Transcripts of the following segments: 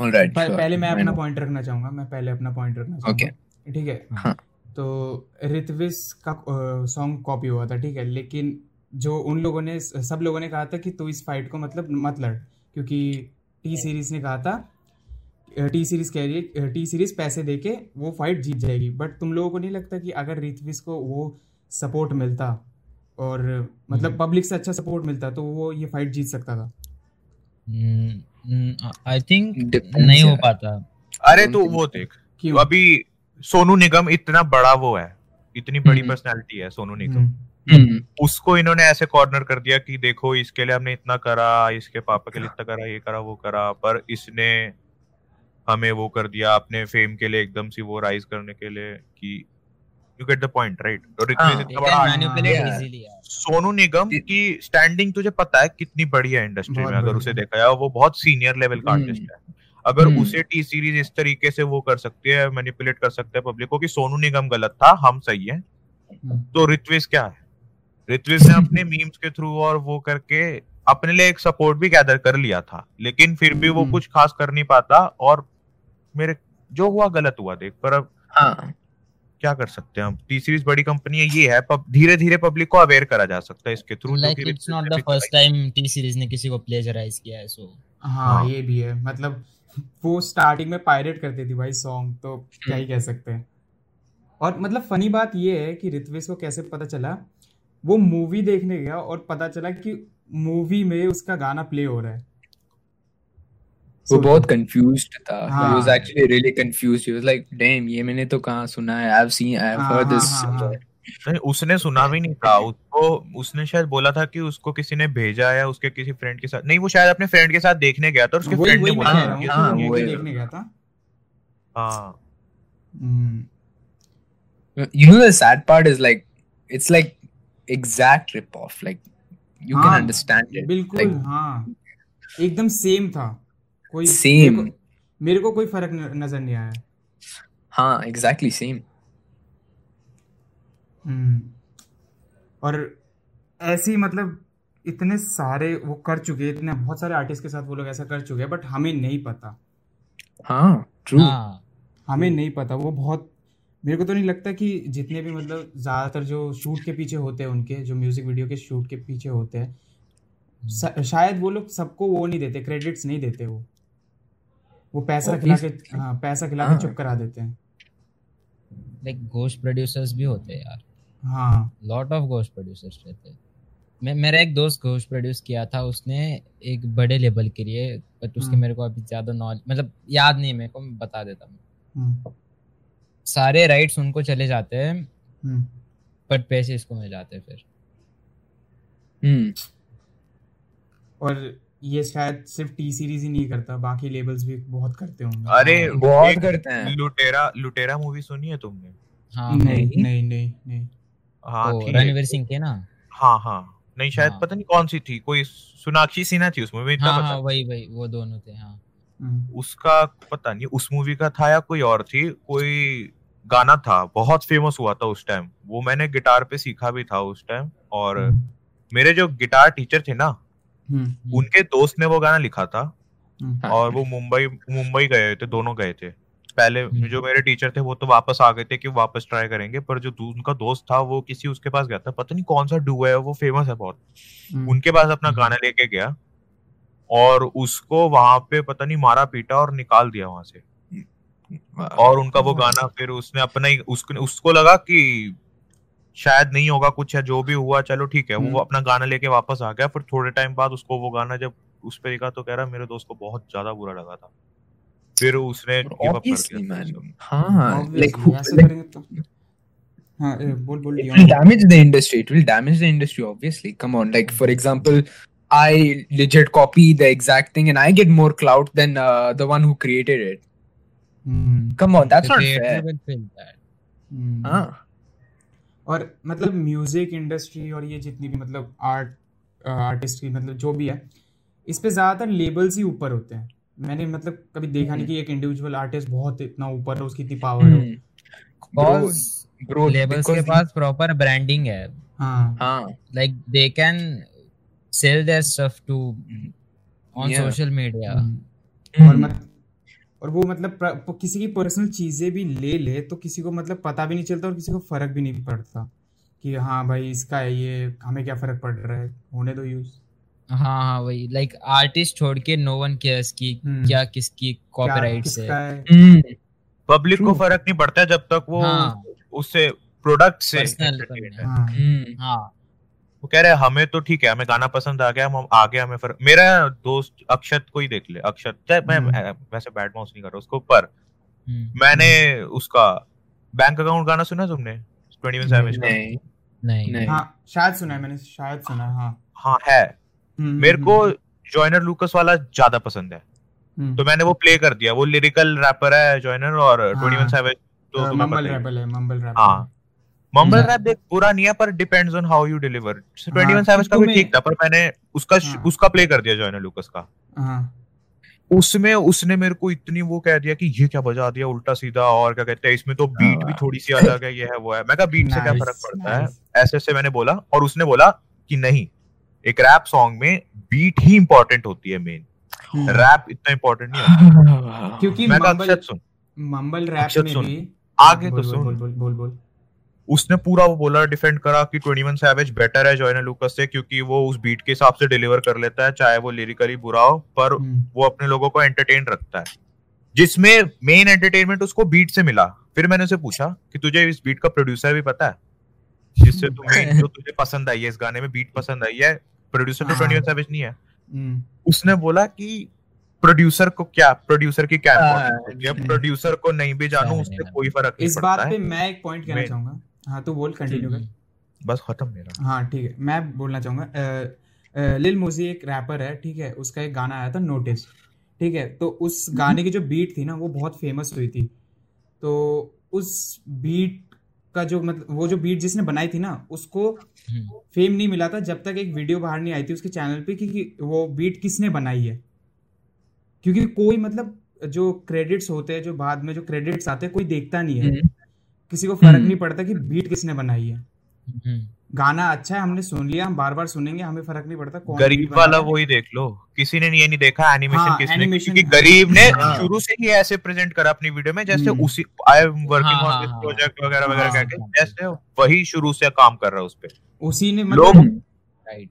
Alright पहले मैं अपना पॉइंट रखना चाहूँगा मैं पहले अपना पॉइंट रखना चाहूँगा। ठीक है? हाँ। तो ऋत्विस का सॉन्ग कॉपी हुआ था ठीक है? लेकिन जो उन लोगों ने सब लोगों ने कहा था कि तू इस फाइट को मतलब मत लड़ क्योंकि टी सीरीज़ ने कहा था टी सीरीज़ कह रही है टी सीरीज़ पैसे दे के वो फाइट जीत जाएगी। बट तुम लोगों को नहीं लगता कि अगर ऋत्विस को वो सपोर्ट मिलता और मतलब पब्लिक से अच्छा सपोर्ट मिलता तो वो ये फाइट जीत सकता था? आई थिंक नहीं हो पाता। अरे तो वो देख क्यों? अभी सोनू निगम इतना बड़ा वो है इतनी बड़ी हम्म। पर्सनालिटी है सोनू निगम। हम्म, हम्म। उसको इन्होंने ऐसे कॉर्नर कर दिया कि देखो इसके लिए हमने इतना करा इसके पापा के लिए इतना करा ये करा वो करा पर इसने हमें वो कर दिया अपने फेम के लिए एकदम से वो राइज करने के लिए कि you get the point right और हाँ, इतना बड़ा आदमी- मैनिपुलेट इजीली यार सोनू निगम की स्टैंडिंग तुझे पता है कितनी बड़ी है इंडस्ट्री में अगर उसे देखा जाए वो बहुत सीनियर लेवल का हम्म। आर्टिस्ट है। अगर हम्म। उसे टी सीरीज़ इस तरीके से वो कर सकती है मैनिपुलेट कर सकते हैं पब्लिक को कि सोनू निगम गलत था हम सही है। हम्म। तो ऋत्विज क्या है? ऋत्विज ने अपने मीम्स के थ्रू और वो करके अपने लिए एक सपोर्ट भी गैदर कर लिया था। लेकिन फिर भी वो हम्म। कुछ खास कर नहीं पाता और मेरे जो हुआ गलत हुआ देख पर अब हाँ। क्या कर सकते हैं हम? टी सीरीज़ बड़ी कंपनी है ये है धीरे धीरे पब्लिक को अवेयर करा जा सकता है इसके through like it's not the first time T Series ने किसी को प्लेजराइज किया है सो हाँ हाँ। ये भी है। मतलब वो स्टार्टिंग में पायरेट करती थी भाई सॉन्ग तो क्या ही कह सकते हैं। और मतलब फनी बात ये है कि ऋत्विज को कैसे पता चला? वो मूवी देखने गया और पता चला कि मूवी में उसका गाना प्ले हो रहा है। वो बहुत कंफ्यूज्ड था। He हाँ। was actually really confused. He was like damn ये मैंने तो कहाँ सुना है? I've seen I've हाँ, heard हाँ, this हाँ, हाँ। somewhere नहीं उसने सुना भी नहीं था। उसको उसने शायद बोला था कि उसको किसी ने भेजा है उसके किसी फ्रेंड के साथ नहीं वो शायद अपने फ्रेंड के साथ देखने गया था और उसके फ्रेंड ने बोला हूँ हाँ, वो देखने गया था। हाँ। हम्म, you know the sad part is like it's like exact rip off like you can हाँ, understand बिल्कुल हाँ। एकदम सेम था। कोई Same. मेरे को, मेरे को कोई फ़र्क नज़र नहीं आया। हाँ exactly same. हम्म। और ऐसे ही मतलब इतने सारे वो कर चुके इतने बहुत सारे आर्टिस्ट के साथ वो लोग ऐसा कर चुके हैं बट हमें नहीं पता। हाँ true. हाँ। हमें नहीं पता वो बहुत मेरे को तो नहीं लगता कि जितने भी मतलब ज़्यादातर जो शूट के पीछे होते हैं उनके जो म्यूज़िक वीडियो के शूट के पीछे होते हैं शायद वो लोग सबको वो नहीं देते क्रेडिट्स नहीं देते वो। वो पैसा खिला के हाँ पैसा खिला हाँ। के चुप करा देते हैं। लाइक घोस्ट प्रोड्यूसर्स भी होते हैं यार। हाँ। लॉट ऑफ़ घोस्ट प्रोड्यूसर्स रहते हैं। मैं मेरा एक दोस्त घोस्ट प्रोड्यूस किया था उसने एक बड़े लेवल के लिए बट उसके हम्म। मेरे को अभी ज़्यादा नॉलेज मतलब याद नहीं मेरे को मैं बता देता हूँ। हम्म, सारे राइट्स उनको चले जाते हैं हम्म, बट पैसे इसको मिल जाते हैं फिर। hmm और ये शायद सिर्फ़ टी सीरीज़ ही नहीं करता बाकी लेबल्स भी बहुत करते होंगे। अरे बहुत करते हैं। लुटेरा लुटेरा मूवी सुनी है तुमने? हाँ नहीं। नहीं। नहीं नहीं हाँ रणवीर सिंह के ना? हाँ हाँ। नहीं शायद हाँ। पता नहीं कौन सी थी कोई सोनाक्षी सिन्हा थी उस मूवी इतना हाँ पता हाँ वही वही वो दोनों थे हाँ। हम्म, उसका पता नहीं उस मूवी का था या कोई और थी कोई गाना था बहुत फ़ेमस हुआ था उस टाइम वो मैंने गिटार पे सीखा भी था उस टाइम और हम्म, मेरे जो गिटार टीचर थे ना उनके दोस्त ने वो गाना लिखा था हम्म। और वो मुंबई मुंबई गए थे दोनों गए थे। पहले हम्म। जो मेरे टीचर थे वो तो वापस आ गए थे कि वापस ट्राई करेंगे पर जो दू- उनका दोस्त था वो किसी उसके पास गया था। पता नहीं कौन सा डू है वो फ़ेमस है बहुत। हम्म, उनके पास अपना हम्म। गाना लेके गया और उसको वहाँ पे पता नहीं मारा पीटा और निकाल दिया वहाँ से। और उनका वो गाना फिर उसने अपना ही उसको उसको लगा कि शायद नहीं होगा कुछ या जो भी हुआ चलो ठीक है वो अपना गाना लेके वापस आ गया फिर थोड़े टाइम बाद उसको वो गाना जब उस पर देखा तो कह रहा मेरे दोस्त को बहुत ज़्यादा बुरा लगा था। फिर उसने उटेड ऑन दैट्स और मतलब म्यूज़िक इंडस्ट्री और ये जितनी भी मतलब आर्ट आर्टिस्ट की मतलब जो भी है इस पे ज़्यादातर लेबल्स ही ऊपर होते हैं। मैंने मतलब कभी देखा नहीं कि एक इंडिविजुअल आर्टिस्ट बहुत इतना ऊपर है उसकी इतनी पावर हो। bro, labels के पास प्रॉपर ब्रांडिंग है। हाँ। हाँ। They can sell their stuff to on Yeah. social हम्म। और. मत और वो मतलब प्र- प- किसी की पर्सनल चीज़ें भी ले ले तो किसी को मतलब पता भी नहीं चलता और किसी को फ़र्क भी नहीं पड़ता कि हाँ भाई इसका है ये हमें क्या फ़र्क पड़ रहा है? होने दो यूज़ हाँ हाँ वही। लाइक आर्टिस्ट छोड़ के नो वन केयर्स की। क्या किसकी क्या कॉपीराइट्स है है? हम्म, पब्लिक को फ़र्क नहीं पड़ता जब तक वो हाँ। उससे प्रोडक्ट से है। हाँ। हम्म, हाँ। वो कह रहे हैं हमें तो ठीक है हमें गाना पसंद आ गया हम आगे हमें फ़र्क मेरा दोस्त अक्षत को ही देख ले अक्षत चाहे मैं हम्म। वैसे बैड माउस नहीं कर रहा उसको पर हम्म, मैंने उसका बैंक अकाउंट गाना सुना तुमने? 21 सैवेज का? नहीं। नहीं। नहीं। हाँ शायद सुना है मैंने शायद सुना है, हाँ। हाँ है। हम्म, मेरे को जॉइनर लूकस वाला ज़्यादा पसंद है। तो मैंने वो प्ले कर दिया वो लिरिकल रैपर है जॉइनर और। 21 सैवेज तो मम्बल पता। रैपर मम्बल रैपर हाँ। मम्बल। रैप देख बुरा नहीं है पर depends on how you deliver 21 हाँ, सैवेज का भी ठीक था पर मैंने उसका हाँ। उसका प्ले कर दिया जॉइनर लूकस का। हाँ। उसमें उसने मेरे को इतनी वो कह दिया कि ये क्या बजा दिया उल्टा सीधा और क्या कहते हैं इसमें तो बीट भी थोड़ी सी अलग है ये है वो है। मैं कहा बीट से क्या फ़र्क पड़ता है? ऐसे ऐसे मैंने बोला और उसने बोला कि नहीं एक रैप सॉन्ग में बीट ही इंपॉर्टेंट होती है मेन हम्म, रैप इतना इंपॉर्टेंट नहीं होता। क्योंकि मैं मम्बल अक्षत सुन। मम्बल रैप में भी आगे तो सुन। बोल बोल बोल। उसने पूरा वो बोला डिफेंड करा कि 21 सैवेज बेटर है जॉयनर लूकस से क्योंकि वो उस बीट के हिसाब से डिलीवर कर लेता है चाहे वो लिरिकली बुरा हो पर हम्म, वो अपने लोगों को एंटरटेन रखता है। जिसमें मेन एंटरटेनमेंट उसको बीट से मिला। फिर मैंने उसे पूछा कि तुझे इस बीट का प्रोड्यूसर भी पता है? जिससे तुम्हें जो तुझे पसंद आई है इस गाने में बीट पसंद आई है प्रोड्यूसर तो। ट्वेंटी सैवेज नहीं है। हम्म, उसने बोला कि प्रोड्यूसर को क्या प्रोड्यूसर की क्या होती है। प्रोड्यूसर को नहीं भी जानू उससे कोई फ़र्क नहीं इस बात पे मैं एक पॉइंट कहना चाहूँगा। हाँ तो बोल कंटिन्यू कर। बस खत्म मेरा। हाँ ठीक है मैं बोलना चाहूँगा लिल मोजी एक रैपर है ठीक है उसका एक गाना आया था नोटिस ठीक है तो उस गाने की जो बीट थी ना वो बहुत फ़ेमस हुई थी। तो उस बीट का जो मतलब वो जो बीट जिसने बनाई थी ना उसको हम्म, फेम नहीं मिला था जब तक एक वीडियो बाहर नहीं आई थी उसके चैनल पे कि, कि वो बीट किसने बनाई है। क्योंकि कोई मतलब जो क्रेडिट्स होते हैं जो बाद में जो क्रेडिट्स आते हैं कोई देखता नहीं है। हम्म। किसी को फ़र्क हम्म। नहीं पड़ता कि बीट किसने बनाई है हम्म, गाना अच्छा है हमने सुन लिया हम बार बार सुनेंगे हमें फ़र्क नहीं पड़ता कौन गरीब वाला रहा है। वही देख लो किसी ने ये नहीं देखा एनिमेशन हाँ, किसने animation- क्योंकि गरीब ने हाँ। शुरू से ही ऐसे प्रेजेंट करा अपनी वीडियो में जैसे हम्म। उसी I am working on this. Project वगैरह वगैरह हाँ, कहके हाँ। जैसे वही शुरू से काम कर रहा है उस पे उसी ने मतलब राइट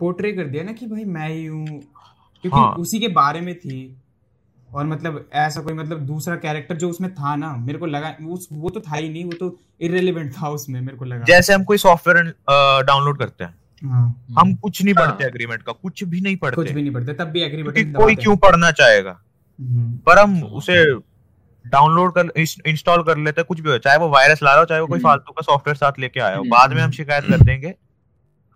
पोर्ट्रे कर दिया ना कि भाई मैं ही हूँ क्योंकि हाँ। उसी के बारे में थी और मतलब ऐसा कोई मतलब दूसरा कैरेक्टर जो उसमें था ना मेरे को लगा उस वो तो था ही नहीं वो तो इरेलीवेंट था उसमें मेरे को लगा। जैसे हम कोई सॉफ्टवेयर डाउनलोड करते हैं हाँ। हम कुछ नहीं हाँ। पढ़ते एग्रीमेंट का कुछ भी नहीं पढ़ते। कुछ भी नहीं पढ़ते तब भी एग्री क्योंकि बटन कोई क्यों पढ़ना चाहेगा? हम्म, पर हम उसे डाउनलोड कर इंस्टॉल कर लेते हैं कुछ भी हो चाहे वो वायरस ला रहा हो चाहे वो कोई हम्म। फालतू का सॉफ्टवेयर साथ लेके आया हो हम्म, बाद में हम। शिकायत कर देंगे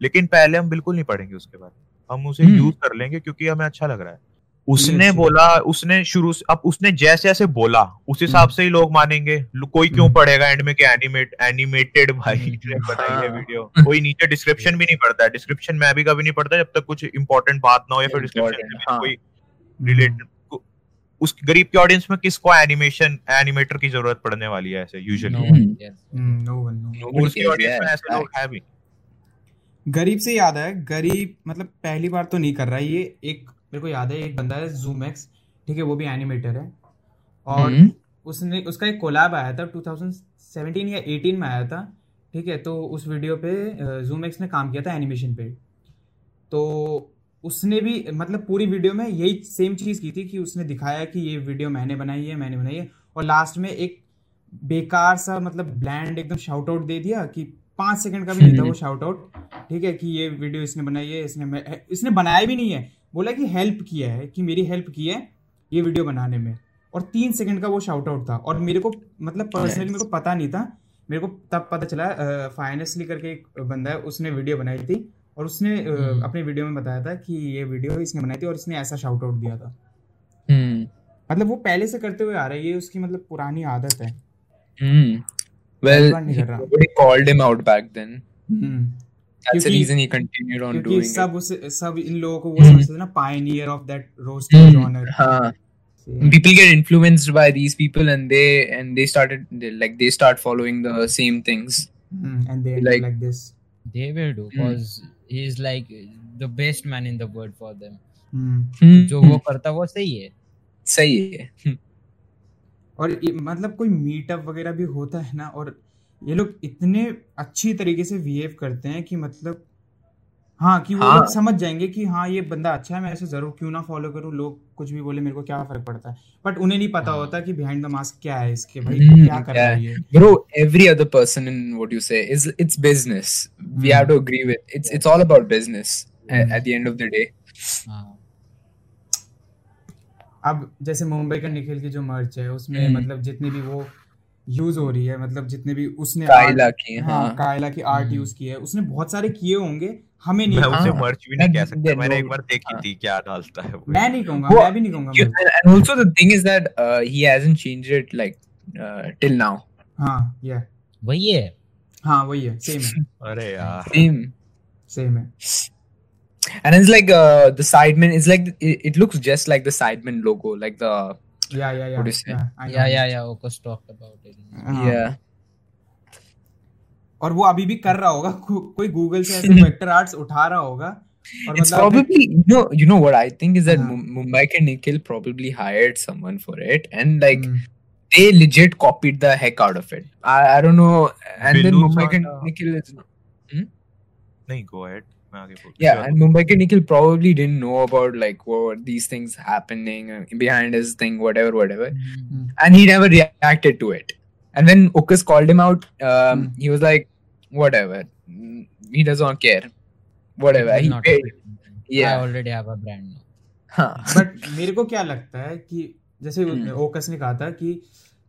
लेकिन पहले हम बिल्कुल नहीं पढ़ेंगे उसके बाद हम उसे। यूज़ कर लेंगे क्योंकि हमें अच्छा लग रहा है। उसने बोला उसने शुरू से अब उसने जैसे जैसे बोला उस हिसाब से ही लोग मानेंगे। कोई क्यों हम्म। पढ़ेगा एंड में कि एनिमेट एनिमेटेड भाई हम्म। ने बनाई है। वीडियो कोई नीचे डिस्क्रिप्शन भी नहीं पढ़ता है। डिस्क्रिप्शन मैं भी कभी नहीं पढ़ता जब तक कुछ इंपॉर्टेंट बात ना हो या फिर डिस्क्रिप्शन में हाँ। कोई रिलेटेड उस गरीब के ऑडियंस में किसको एनिमेशन एनिमेटर की ज़रूरत पड़ने वाली है ऐसे usually no one no Nobody उसकी ऑडियंस में ऐसे लोग है भी। गरीब से याद है गरीब मतलब पहली बार तो नहीं कर रहा है ये एक मेरे को याद है एक बंदा है जूमैक्स ठीक है वो भी एनिमेटर है। और हम्म। उसने उसका एक कोलाब आया था 2017 या 18 में आया था ठीक है तो उस वीडियो पे जूमैक्स ने काम किया था एनिमेशन पे। तो उसने भी मतलब पूरी वीडियो में यही सेम चीज़ की थी कि उसने दिखाया कि ये वीडियो मैंने बनाई है मैंने बनाई है। और लास्ट में एक बेकार सा मतलब ब्लैंड एकदम शाउट आउट दे दिया कि पाँच सेकंड का भी नहीं था वो शाउट आउट ठीक है कि ये वीडियो इसने बनाई है इसने इसने बनाया भी नहीं है। बोला कि हेल्प किया है कि मेरी हेल्प की है ये वीडियो बनाने में। और तीन सेकंड का वो शाउट आउट था। और मेरे को मतलब पर्सनली मेरे को पता नहीं था। मेरे को तब पता चला फाइनेंसली करके एक बंदा है उसने वीडियो बनाई थी। और उसने हम्म। अपने वीडियो में बताया था कि ये वीडियो इसने बनाई थी और इसने ऐसा शाउट आउट दिया था। हम्म। मतलब वो पहले से करते हुए आ रहा है ये उसकी मतलब पुरानी आदत है। हम्म। Well hmm, that's the reason he continued on doing it सब उस सब इन लोगों को वो हम्म। समझते थे ना pioneer of that hmm, genre हाँ people get influenced by these people and they and they started they, like they start following the same things and they like- like this they will do Hmm. because he is like the best man in the world for them hmm Hmm, जो वो करता वो सही है सही है और मतलब कोई मीटअप वगैरह भी होता है ना और ये लोग इतने अच्छी तरीके से बिहेव करते हैं कि मतलब हाँ कि वो हाँ। लोग समझ जाएँगे कि हाँ ये बंदा अच्छा है मैं ऐसे ज़रूर क्यों ना फॉलो करूँ लोग कुछ भी बोले मेरे को क्या फ़र्क पड़ता है बट उन्हें नहीं पता हाँ। होता कि बिहाइंड द मास्क क्या है इसके भाई हम्म, क्या कर रहा है ये bro every other person in what you say is it's business we Hmm. have to agree with it's it's all about business a- Hmm. at the end of the day हाँ अब जैसे मुंबई का निखिल की जो मर्च है उसमें हम्म। मतलब जितनी भी वो यूज़ हो रही है मतलब जितने भी उसने कायला की हाँ हाँ कायला की आर्ट हम्म। यूज़ की है उसने बहुत सारे किए होंगे हमें नहीं मैं। उसे हाँ, मर्च भी नहीं कह सकता मैंने एक बार देखी हाँ। थी क्या डालता है वो मैं नहीं कहूँगा मैं भी नहीं कहूँगा the thing is that uh, he hasn't changed it like uh, till now हाँ या वही है हाँ वही है सेम है अरे यार same सेम है and it's like uh, the sideman it's like it, it looks just like the sideman logo like the yeah, yeah. What do you say? Yeah, yeah, yeah, yeah. Ocus talked about it. Uh-huh. Yeah. और वो अभी भी कर रहा होगा कोई Google से ऐसे वेक्टर आर्ट्स उठा रहा होगा it's probably you know you know what I think is that Mumbai के Nikhil probably hired someone for it and like they legit copied the heck out of it I I don't know and then Mumbai के Nikhil is नहीं go ahead में आगे बढ़ या and Mumbai के Nikhil probably didn't know about like what these things happening behind this thing whatever whatever and he never reacted to it and then ओकस called him out he was like whatever he does not care whatever he yeah I already have a brand now but मेरे को क्या लगता है कि जैसे ओकस ने कहा था कि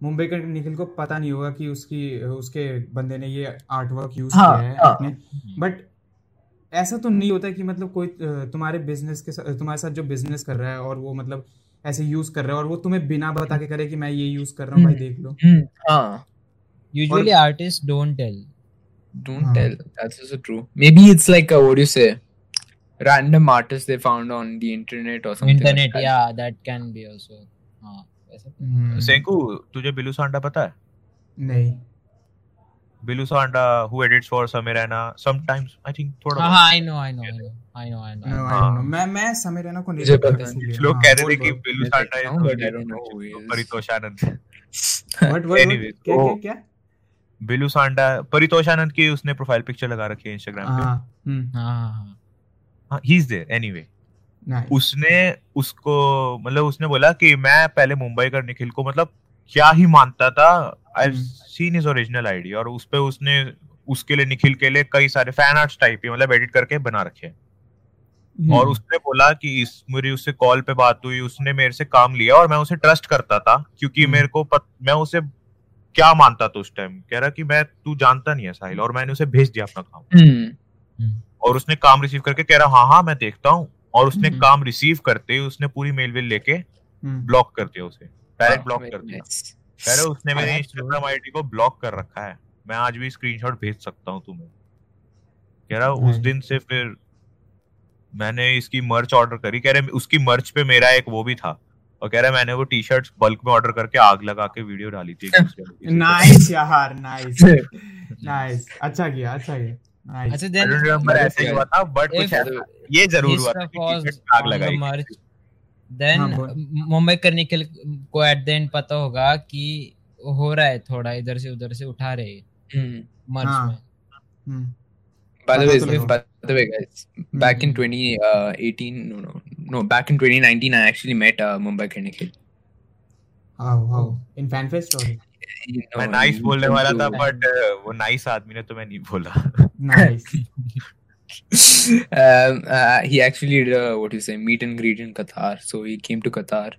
मुंबई के निखिल को पता नहीं होगा कि उसकी उसके बंदे ने ये आर्ट वर्क यूज़ किया है बट ऐसा तो नहीं होता कि मतलब कोई तुम्हारे बिज़नेस के साथ तुम्हारे साथ जो बिज़नेस कर रहा है और वो मतलब ऐसे यूज़ कर रहा है और वो तुम्हें बिना बता के करे कि मैं ये यूज़ कर रहा हूँ भाई देख लो Hmm. Huh. Usually artist don't tell Don't Huh. tell. That's also true. Maybe it's like a, what do you say? Random artist they found on the internet or something. Internet like that. Yeah that can be also हाँ वैसा हम्म, सेंकू तुझे बिलू सांडा पता है नहीं बिलू सांडा who edits for समीराना sometimes I think थोड़ा हाँ। I know I know I know I know I know I know. मैं मैं समय रैना को नहीं पता लोग हाँ, कह रहे थे कि बिलू सांडा हूँ, I don't know who is. Paritosh Anand what, what? Anyways, क्या वो- क्या क्या बिलू सांडा परितोष आनंद की उसने प्रोफ़ाइल पिक्चर लगा रखी है इंस्टाग्राम पे हाँ हाँ हाँ हाँ he is there anyway nice. उसने उसको मतलब उसने बोला कि मैं पहले मुंबई का निखिल को मतलब क्या ही मानता था आई। सीन इज़ ओरिजिनल आईडी और उस पे उसने उसके लिए निखिल के लिए कई सारे फ़ैन आर्ट्स टाइप ही मतलब एडिट करके बना रखे हैं। हम्म, और उसने बोला कि इस मेरी उससे कॉल पे बात हुई उसने मेरे से काम लिया और मैं उसे ट्रस्ट करता था क्योंकि हम्म। मेरे को पत, मैं उसे क्या मानता था उस टाइम कह रहा कि मैं तू जानता नहीं है साहिल और मैंने उसे भेज दिया अपना काम। Hmm. और उसने काम रिसीव करके कह रहा हाँ हाँ मैं देखता हूँ। और उसने। काम रिसीव करते ही उसने पूरी मेल वेल लेके ब्लॉक कर दिया उसे। डायरेक्ट ब्लॉक कर दिया। रहे उसने मेरे इंस्टाग्राम आईडी को ब्लॉक कर रखा है। मैं आज भी स्क्रीनशॉट भेज सकता हूँ तुम्हें। कह रहा उस दिन से फिर मैंने इसकी मर्च ऑर्डर करी। कह रहे उसकी मर्च पे मेरा एक वो भी था। और कह रहा मैंने वो टी शर्ट बल्क में ऑर्डर करके आग लगा के वीडियो डाली थी। नाइस यार नाइस नाइस अच्छा किया अच्छा किया। अच्छा देन ऐसे ही हुआ था बट कुछ ये ज़रूर हुआ था कि आग लगाई then हाँ, मुंबई करने के को एट द एंड पता होगा कि हो रहा है थोड़ा इधर से उधर से उठा रहे हैं Hmm. हाँ। में। हम्म, By the पता way, तो लगा। by the way, guys, back in 2018, no, no, no, back in 2019, I actually met uh, Mumbai Ka Nikhil. How how in fan fest और मैं नाइस बोलने वाला था बट वो नाइस आदमी ने तो मैं नहीं बोला। Nice um, uh, he actually did a, what do you say meet and greet in Qatar. So he came to Qatar.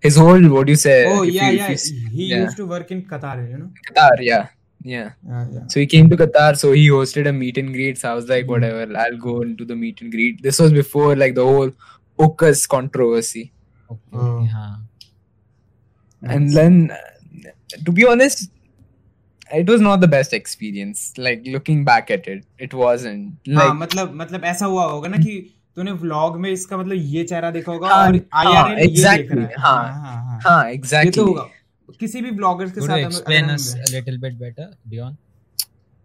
His whole what do you say? oh yeah you- yeah you- he yeah. used to work in Qatar you know Qatar, yeah, yeah. yeah yeah So he came to Qatar. So he hosted a meet and greet. So I was like, Mhm. whatever, I'll go into the meet and greet. This was before like the whole Okas controversy. Okay, Oh. हाँ And then, uh, to be honest, it was not the best experience. Like looking back at it, it wasn't. हाँ Like मतलब मतलब ऐसा हुआ होगा ना कि तूने व्लॉग में इसका मतलब ये चेहरा देखा होगा हाँ, और हाँ, आईआरएल ये देख exactly, रहा है हाँ, हाँ हाँ हाँ हाँ, ये exactly. तो होगा किसी भी ब्लॉगर्स के साथ explain us a little bit better Dion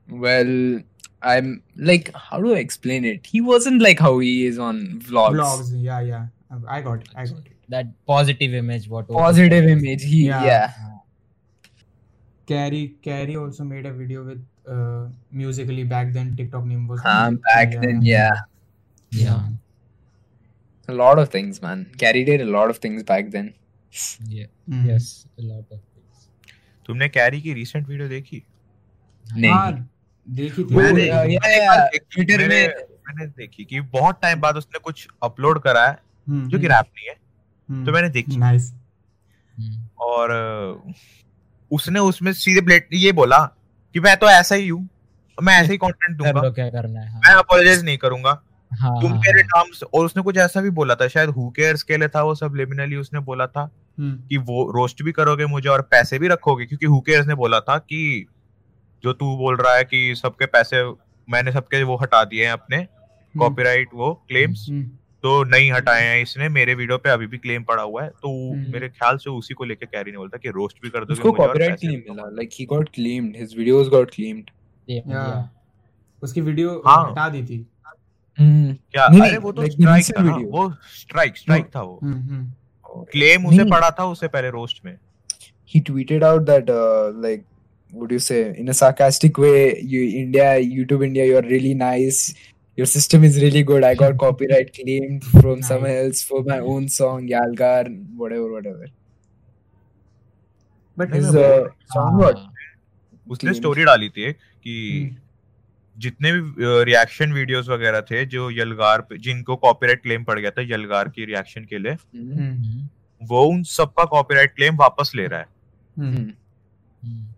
Well, I'm like, how do I explain it? He wasn't like how he is on vlogs. vlogs yeah yeah I got it I got it that positive image what Positive image. He, Yeah. yeah. हाँ, Carrie Carrie also made a video with uh, musically back then TikTok name was Um, back yeah. then, yeah, Yeah. a lot of things, man. Carrie did a lot of things back then. Yeah. Hmm. Yes. A lot of things. तुमने carry की recent video देखी नहीं हाँ देखी थी मैंने uh, yeah, yeah, Twitter मैंने में- मैंने देखी कि बहुत टाइम बाद उसने कुछ अपलोड करा है हम्म, जो कि हम्म, रैप नहीं है हम्म, तो मैंने देखी nice Hmm. और अ, उसने उसमें सीधे ब्लेट ये बोला कि मैं तो ऐसा ही हूँ मैं ऐसे ही कंटेंट दूँगा। क्या करना है मैं हाँ अपोलोजाइज नहीं करूँगा। हाँ तुम हाँ, मेरे हाँ। टर्म्स और उसने कुछ ऐसा भी बोला था शायद हु केयर्स के लिए था वो सब लिमिनली उसने बोला था हम्म, कि वो रोस्ट भी करोगे मुझे और पैसे भी रखोगे क्योंकि हु केयर्स ने बोला था कि जो तू बोल रहा है कि सबके पैसे मैंने सबके वो हटा दिए हैं अपने कॉपीराइट वो क्लेम्स हम्म, तो नहीं हटाए हैं इसने मेरे वीडियो पे अभी भी क्लेम पड़ा हुआ है तो मेरे ख्याल से उसी को लेके कैरी ने बोलता कि रोस्ट भी कर दो उसको कॉपीराइट क्लेम मिला like he got claimed his videos got claimed उसकी वीडियो हाँ। हटा दी थी। क्या? अरे वो तो स्ट्राइक हाँ, था वो स्ट्राइक स्ट्राइक था वो। क्लेम उसे पड़ा था उससे पहले रोस्ट में। ही tweeted out that like would you say in a sarcastic way you india youtube india you are really nice your system is really good I got copyright claimed from Nice. someone else for my own song Yalgar whatever whatever but his uh, song हाँ, उसने. Story डाली थी कि हम्म, जितने भी reaction videos वगैरह थे जो यलगार पे जिनको कॉपीराइट क्लेम पड़ गया था यलगार की रिएक्शन के लिए Hmm. हम्म, हम्म, वो उन सबका कॉपीराइट क्लेम वापस ले रहा है हम्म, Hmm. हम्म।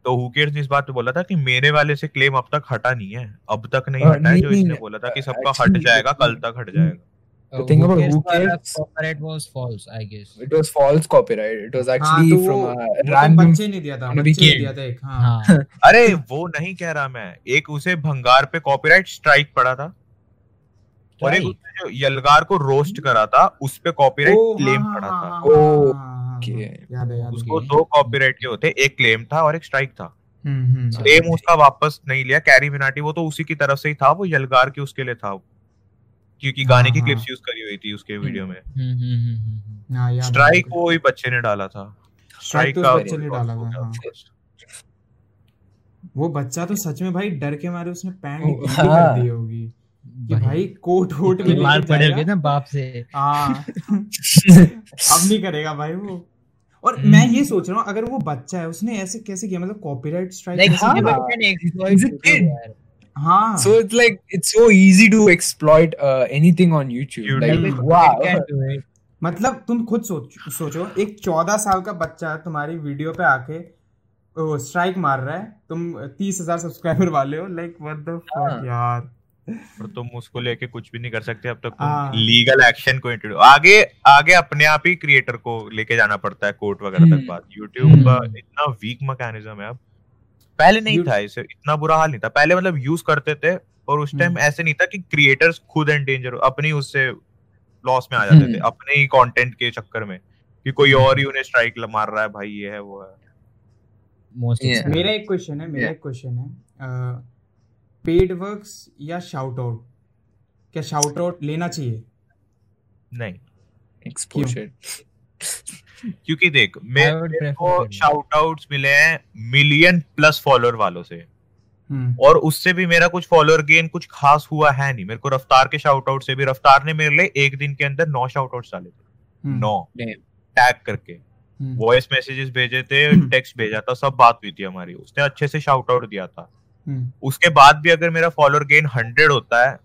तो हुकेर्स ने इस बात पे बोला था कि मेरे वाले से क्लेम अब तक हटा नहीं है। अब तक नहीं हाँ, हटा है जो इसने बोला था कि सबका हट जाएगा कल तक हट जाएगा। The thing about who cares- copyright was false, I guess. it was false copyright. It was हाँ, actually तो from a तो random बच्चे ने दिया था on बच्चे ने दिया था एक हाँ। हाँ। अरे वो नहीं कह रहा मैं। एक उसे भंगार पे कॉपीराइट स्ट्राइक पड़ा था। और एक? उसने जो यलगार को रोस्ट करा था उस पे कॉपीराइट क्लेम हाँ, पड़ा हाँ, था। हाँ, ओ, हाँ, हाँ, हाँ, okay. याद है याद है। उसको दो कॉपीराइट के होते एक क्लेम था और एक स्ट्राइक था। हम्म, हम्म, क्लेम उसका वापस नहीं लिया कैरी मिनाटी वो तो उसी की तरफ़ से ही था वो यलगार के उसके लिए था। क्योंकि गाने की हाँ, क्लिप्स हाँ। यूज़ करी हुई थी उसके वीडियो में। हम्म, हम्म, हम्म, हम्म, हम्म। हाँ, है, स्ट्राइक वो ही बच्चे ने डाला था। स्ट्राइक तो का बच्चे ने डाला था, हाँ। वो बच्चा तो सच में भाई डर के मारे उसने पैंट हाँ। कर दी होगी कि भाई कोट वोट में बीमार लेके पड़े जाएगा। होगे ना बाप से। हाँ। अब नहीं करेगा भाई वो। और मैं ये सोच रहा हूँ अगर वो बच्चा है उसने ऐसे कैसे किया मतलब कॉपीराइट स्ट्राइक Like, हाँ. यार। हाँ so it's like it's so easy to exploit uh, anything on YouTube YouTube. like Hmm. wow. मतलब तुम खुद सोच सोचो एक चौदह साल का बच्चा तुम्हारी वीडियो पे आके स्ट्राइक मार रहा है तुम तीस हज़ार सब्सक्राइबर वाले हो लाइक व्हाट द। फक यार और तुम उसको लेके कुछ भी नहीं कर सकते अब तक। तुम लीगल एक्शन को इंट्रोड्यूस आगे आगे अपने आप ही क्रिएटर को लेके जाना पड़ता है कोर्ट वगैरह तक हम्म। बात यूट्यूब का हम्म। इतना वीक मैकेनिज्म है अब पहले नहीं था इसे इतना बुरा हाल नहीं था पहले मतलब यूज़ करते थे और उस टाइम हम्म। ऐसे नहीं था कि क्रिएटर्स खुद एंडेंजर अपनी उससे लॉस में आ जाते थे। अपने ही कंटेंट के चक्कर में कि कोई और ही उन्हें स्ट्राइक मार रहा है भाई ये है वो है मेरा एक क्वेश्चन है मेरा एक क्वेश्चन है पेड वर्क्स या शाउट आउट क्या शाउट आउट लेना चाहिए? नहीं। exposure. क्योंकि देख मेरे को शाउट आउट्स मिले हैं मिलियन प्लस फॉलोअर वालों से। हम्म, और उससे भी मेरा कुछ फॉलोअर गेन कुछ खास हुआ है नहीं। मेरे को रफ्तार के शाउट आउट से भी रफ्तार ने मेरे लिए एक दिन के अंदर नौ शाउट आउट डाले थे। हम्म, नौ। टैग करके। हम्म, वॉइस मैसेजेस भेजे थे टेक्स्ट भेजा था सब बात हुई थी हमारी। उसने अच्छे से शाउट आउट दिया था। हम्म, उसके बाद भी अगर मेरा फॉलोअर गेन हंड्रेड होता है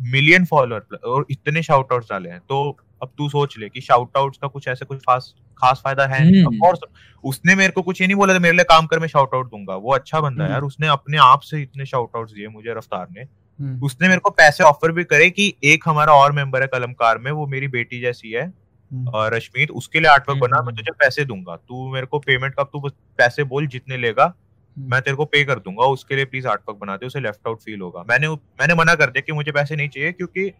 मिलियन फॉलोअर और इतने शाउट आउट डाले हैं तो अब तू सोच ले कि शाउट आउट्स का कुछ ऐसे कुछ खास खास फ़ायदा है? नहीं हम्म। उसने मेरे को कुछ ये नहीं बोला था मेरे लिए काम कर मैं शाउट आउट दूँगा। वो अच्छा बंदा है हम्म। यार उसने अपने आप से इतने शाउट आउट दिए मुझे रफ्तार ने। हम्म, उसने मेरे को पैसे ऑफ़र भी करे कि एक हमारा और मेंबर है कलमकार में वो मेरी बेटी जैसी है हम्म, और रश्मीत उसके लिए आर्टवर्क बना मैं हम्म। तुझे पैसे दूँगा। तू मेरे को पेमेंट का तू पैसे बोल जितने लेगा हम्म, मैं तेरे को पे कर दूँगा उसके लिए प्लीज़ आर्टवर्क बना दे उसे लेफ़्ट आउट फील होगा। मैंने मैंने मना कर दिया कि मुझे पैसे नहीं चाहिए क्योंकि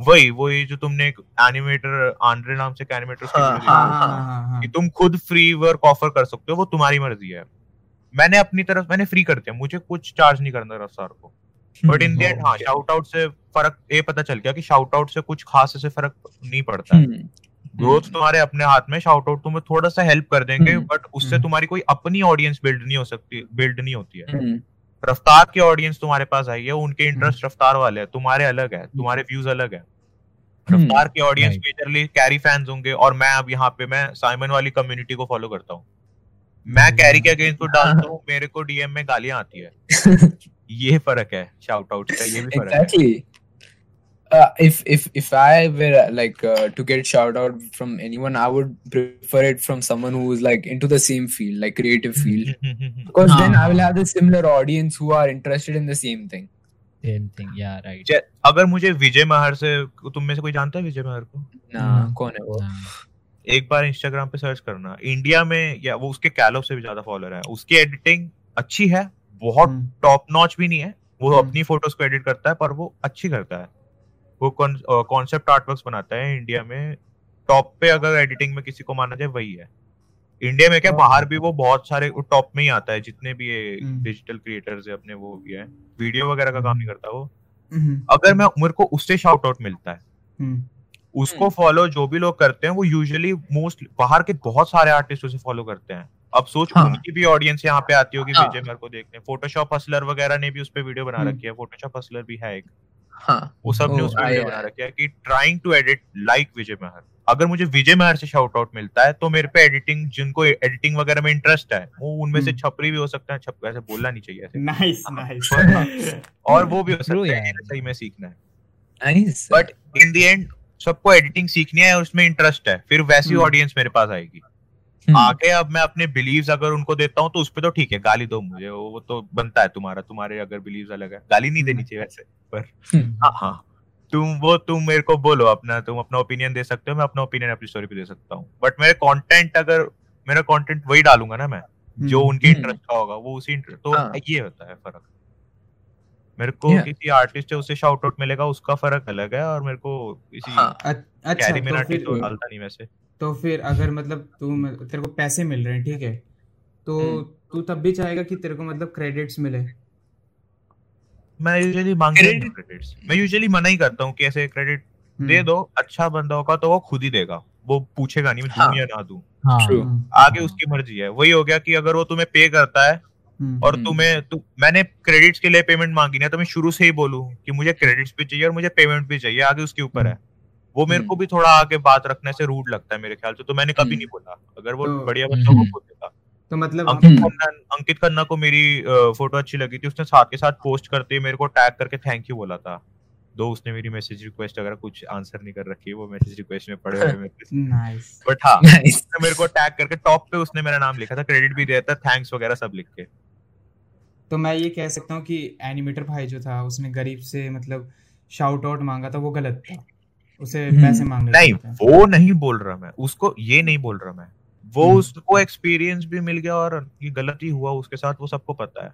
वही वही जो तुमने एक एनिमेटर आंड्रे नाम से एनिमेटर हाँ, हाँ, हाँ, हाँ, हाँ, कि तुम खुद फ्री वर्क ऑफ़र कर सकते हो वो तुम्हारी मर्ज़ी है। मैंने अपनी तरफ़ मैंने फ्री कर दिया मुझे कुछ चार्ज नहीं करना रफ्तार को। बट इन द हाँ शाउट आउट से फ़र्क ये पता चल गया कि शाउट आउट से कुछ खास ऐसे फ़र्क नहीं पड़ता। है Hmm. ग्रोथ तुम्हारे अपने हाथ में शाउट आउट तुम्हें थोड़ा सा हेल्प कर देंगे हम्म, बट उससे हम्म। तुम्हारी कोई अपनी ऑडियंस बिल्ड नहीं हो सकती बिल्ड नहीं होती है। हम्म, रफ्तार की ऑडियंस तुम्हारे पास आई है उनके इंटरेस्ट रफ्तार वाले हैं तुम्हारे अलग है तुम्हारे व्यूज़ अलग है। हम्म, रफ्तार की ऑडियंस मेजरली कैरी फैंस होंगे और मैं अब यहाँ पे मैं साइमन वाली कम्युनिटी को फॉलो करता हूँ। मैं कैरी के अगेंस्ट को डालता हूँ मेरे को डीएम में गालियाँ आती है। ये फ़र्क है शाउट आउट का ये भी फ़र्क है. Uh, if if if I were uh, like uh, to get shout out from anyone, I would prefer it from someone who is like into the same field, like creative field, because then I will have the similar audience who are interested in the same thing. Same thing या right जै- अगर मुझे विजय महर से तुम में से कोई जानता है विजय महर को हाँ। कौन है वो? एक बार इंस्टाग्राम पे सर्च करना इंडिया में या वो उसके कैलो से भी ज़्यादा फॉलोअर है उसकी एडिटिंग अच्छी है बहुत हम्म, टॉप नॉच भी नहीं है वो हम्म। अपनी फ़ोटोज़ को एडिट करता है पर वो अच्छी करता है वो कॉन्सेप्ट आर्टवर्क्स बनाता है इंडिया में। टॉप पे अगर एडिटिंग में किसी को माना जाए वही है। इंडिया में क्या हाँ। बाहर भी वो बहुत सारे टॉप में ही आता है जितने भी ये हम्म। डिजिटल क्रिएटर्स है अपने वो भी है। वीडियो वगैरह का काम नहीं करता वो। हम्म, अगर मैं मेरे को उससे शाउट आउट मिलता है। हम्म, उसको फॉलो जो भी लोग करते हैं वो यूजुअली मोस्ट बाहर के बहुत सारे आर्टिस्ट उसे फॉलो करते हैं। अब सोच हाँ। उनकी भी ऑडियंस यहाँ पे आती होगी हाँ। विजय मेरे को देखने। फोटोशॉप हसलर वगैरह ने भी उस पे वीडियो बना हम्म। रखी है। फोटोशॉप हसलर भी है एक। हाँ वो सबने उस पे आया वीडियो बना रखी है कि trying to edit like Vijay Mahar अगर मुझे विजय महर से शाउट आउट मिलता है तो मेरे पे एडिटिंग जिनको एडिटिंग वगैरह में इंटरेस्ट है वो उनमें से हम्म। छपरी भी हो सकता है छप ऐसे बोलना नहीं चाहिए ऐसे नाइस नाइस और वो भी हो सकता है सही में सीखना है nice. But in the end सबको एडिटिंग सीखनी है और उसमें इंटरेस्ट है फिर वैसी हम्म। ऑडियंस मेरे पास आएगी. आगे अब मैं अपने बिलीव्स अगर उनको देता हूँ तो उस पे तो ठीक है गाली दो मुझे वो वो तो बनता है तुम्हारा तुम्हारे अगर बिलीव्स अलग है गाली नहीं देनी चाहिए वैसे पर हम्म। हाँ हाँ तुम वो तुम मेरे को बोलो अपना तुम अपना ओपिनियन दे सकते हो मैं अपना ओपिनियन अपनी स्टोरी पे दे सकता हूँ बट मेरे कंटेंट अगर मेरा कंटेंट वही डालूँगा ना मैं जो उनके हम्म। इंटरेस्ट का होगा वो उसी interest- तो हाँ। ये होता है फ़र्क मेरे को Yeah. किसी आर्टिस्ट है उसे शाउट आउट मिलेगा उसका फ़र्क अलग है और मेरे को किसी हाँ अच्छा कैरी तो फिर तो डालता नहीं वैसे तो फिर अगर मतलब तू तेरे को पैसे मिल रहे हैं ठीक है? तो हम्म। तू तब भी चाहेगा कि तेरे को मतलब क्रेडिट्स मिले? मैं यूजुअली माँगता हूँ क्रेडिट्स मैं यूजुअली मना ही करता हूँ कि ऐसे क्रेडिट हम्म, दे दो अच्छा बंदा होगा तो वो खुद ही देगा। वो पूछेगा नहीं मैं हाँ। दूँ या ना दूँ। हाँ. हम्म, आगे उसकी मर्ज़ी है। वही हो गया कि अगर वो तुम्हें पे करता है और। तुम्हें तु, मैंने क्रेडिट्स के लिए पेमेंट मांगी ना तो मैं शुरू से ही बोलूँ कि मुझे क्रेडिट्स भी चाहिए और मुझे पेमेंट भी चाहिए आगे उसके ऊपर है। वो मेरे हम्म। को भी थोड़ा आगे बात रखने से रूड लगता है मेरे ख्याल से तो मैंने कभी हम्म। नहीं बोला अगर वो तो- बढ़िया बच्चा को हम्म। बोल देगा तो मतलब अंकित हम्म। खन्ना अंकित खन्ना को मेरी फ़ोटो अच्छी लगी थी उसने साथ के साथ पोस्ट करते मेरे को टैग करके थैंक यू बोला था दो उसने मेरी मैसेज रिक्वेस्ट अगर कुछ आंसर नहीं कर रखी वो मैसेज रिक्वेस्ट में पड़े हुए बट हाँ उसने मेरे को टैग करके टॉप पे उसने मेरा नाम लिखा था क्रेडिट भी दिया था थैंक्स वगैरह सब लिख के तो मैं ये कह सकता हूँ कि एनिमेटर भाई जो था उसने गरीब से मतलब शाउट आउट मांगा था वो गलत था उसे हम्म, पैसे मांगने नहीं वो नहीं बोल रहा मैं उसको ये नहीं बोल रहा मैं। वो हम्म। उसको एक्सपीरियंस भी मिल गया और ये गलती हुआ उसके साथ वो सबको पता है।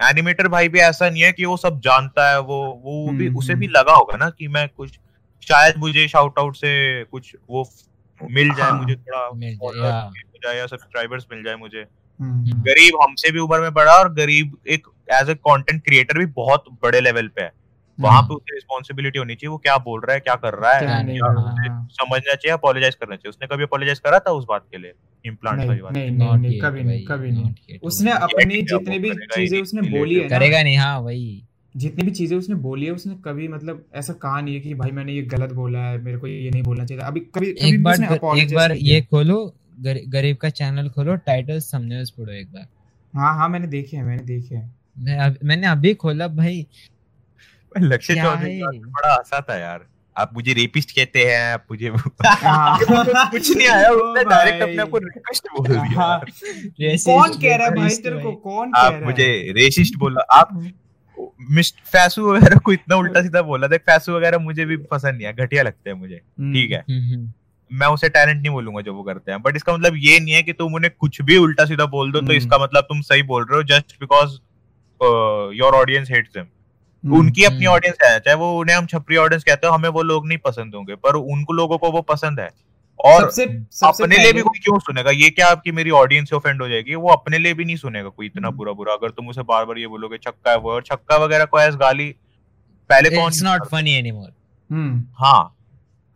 एनिमेटर भाई भी ऐसा नहीं है कि वो सब जानता है वो वो भी हम्म, उसे भी हम्म। लगा होगा ना कि मैं कुछ शायद मुझे शाउट आउट से कुछ वो मिल जाए हाँ, मुझे थोड़ा मिल जाए, या। मिल जाए सब्सक्राइबर्स मिल जाए मुझे। हम्म, गरीब हमसे भी ऊपर में बड़ा और गरीब एक एज ए कंटेंट क्रिएटर भी बहुत बड़े लेवल पे है। वहाँ पे उसे रिस्पॉन्सिबिलिटी होनी चाहिए वो क्या बोल रहा है क्या कर रहा है हाँ। समझना चाहिए अपोलोजाइज करना चाहिए। उसने कभी अपोलोजाइज करा था उस बात के लिए? इम्प्लांट नहीं वाली बात नहीं नहीं नहीं कभी नहीं कभी नहीं। उसने अपनी जितनी भी चीज़ें उसने बोली है करेगा नहीं हाँ वही। जितनी भी चीज़ें उसने बोली है उसने कभी मतलब ऐसा कहा नहीं है कि भाई मैंने ये गलत बोला है मेरे को ये नहीं बोलना चाहिए अभी कभी एक बार एक बार ये खोलो गरीब का चैनल खोलो टाइटल थंबनेल्स पढ़ो एक बार। हाँ हाँ मैंने देखे हैं मैंने देखे हैं। मैं मैंने अभी खोला भाई लक्ष्य चौधरी बड़ा हंसा था यार। आप मुझे रेपिस्ट कहते हैं आप मुझे हाँ। कुछ नहीं आया उसने डायरेक्ट अपने आप को रेपिस्ट बोल दिया। हाँ। कौन कह रहा है भाई तेरे को? कौन कह आप मुझे रेसिस्ट बोला। आप मिस्ट फैसू वगैरह को इतना उल्टा सीधा बोला देख फैसू वगैरह मुझे भी पसंद नहीं है घटिया लगते हैं मुझे। हम्म, ठीक है। हम्म, हम्म, मैं उसे टैलेंट नहीं बोलूँगा जो वो करते हैं। बट इसका मतलब ये नहीं है कि तुम उन्हें कुछ भी उल्टा सीधा बोल दो तो। इसका मतलब तुम सही बोल रहे हो just because your audience hates them उनकी अपनी हम्म। ऑडियंस है चाहे वो उन्हें हम छपरी ऑडियंस कहते हो हमें वो लोग नहीं पसंद होंगे पर उनको लोगों को वो पसंद है और सबसे सबसे अपने लिए भी कोई क्यों सुनेगा ये क्या आपकी मेरी ऑडियंस ऑफेंड हो जाएगी वो अपने लिए भी नहीं सुनेगा कोई इतना हम्म। बुरा बुरा अगर तुम उसे बार बार ये बोलोगे छक्का है वो और छक्का वगैरह को एस गाली पहले कौन नॉट फनी एनीमोर. हम्म हाँ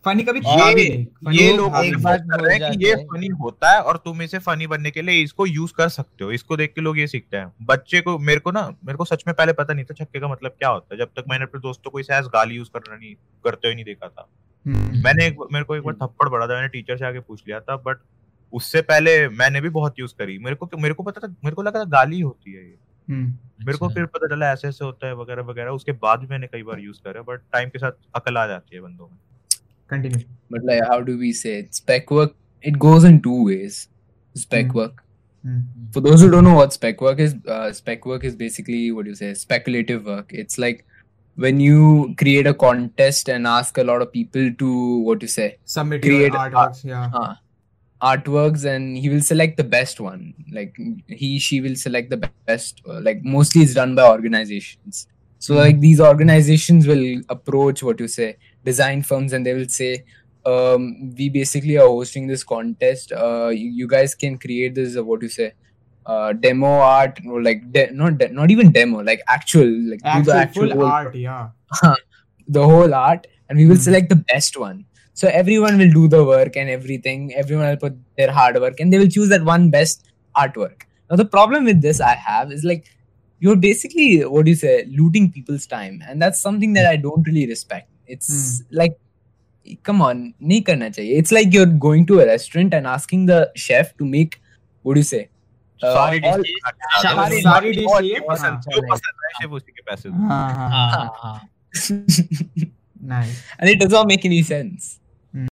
फनी कभी और ये ये लोग एक बात एक्सेप्ट कर रहे हैं कि ये फनी होता है और तुम इसे फनी बनने के लिए इसको यूज़ कर सकते हो। इसको देख के लोग ये सीखते हैं। बच्चे को मेरे को ना मेरे को सच में पहले पता नहीं था छक्के का मतलब क्या होता है। जब तक मैंने अपने दोस्तों को इसे एज गाली यूज़ करना नहीं करते हुए नहीं देखा था। हम्म, मैंने एक मेरे को एक बार थप्पड़ पड़ा था मैंने टीचर से आके पूछ लिया था बट उससे पहले मैंने भी बहुत यूज़ करी। मेरे को मेरे को पता था मेरे को लगा था गाली होती है ये। हम्म, मेरे को अच्छा। फिर पता चला ऐसे ऐसे होता है वगैरह वगैरह। उसके बाद भी मैंने कई बार यूज़ करा बट टाइम के साथ अकल आ जाती है बंदों में। continue. But like how do we say it? Spec work it goes in two ways. Spec mm. work. Mm. for those who don't know what spec work is uh, spec work is basically what do you say speculative work. It's like when you create a contest and ask a lot of people to what you say submit create artworks art, yeah. uh, artworks and he will select the best one. Like he she will select the best like mostly it's done by organizations. So Hmm. like these organizations will approach what you say design firms and they will say um, we basically are hosting this contest. Uh, you, you guys can create this uh, what you say uh, demo art or like de- not de- not even demo like actual like actual actual whole- art yeah the whole art and we will Hmm. select the best one. So everyone will do the work and everything. Everyone will put their hard work and they will choose that one best artwork. Now the problem with this I have is like you're basically what do you say looting people's time and that's something that I don't really respect. It's like come on, nahi karna chahiye. It's like you're going to a restaurant and asking the chef to make what do you say? Uh, सारी all- dish सारी- सारी dish और चाहिए? जो पसंद हाँ, जो पसंद है सिर्फ उसी के पैसे दो हाँ हाँ हाँ हाँ nice and it does not make any sense.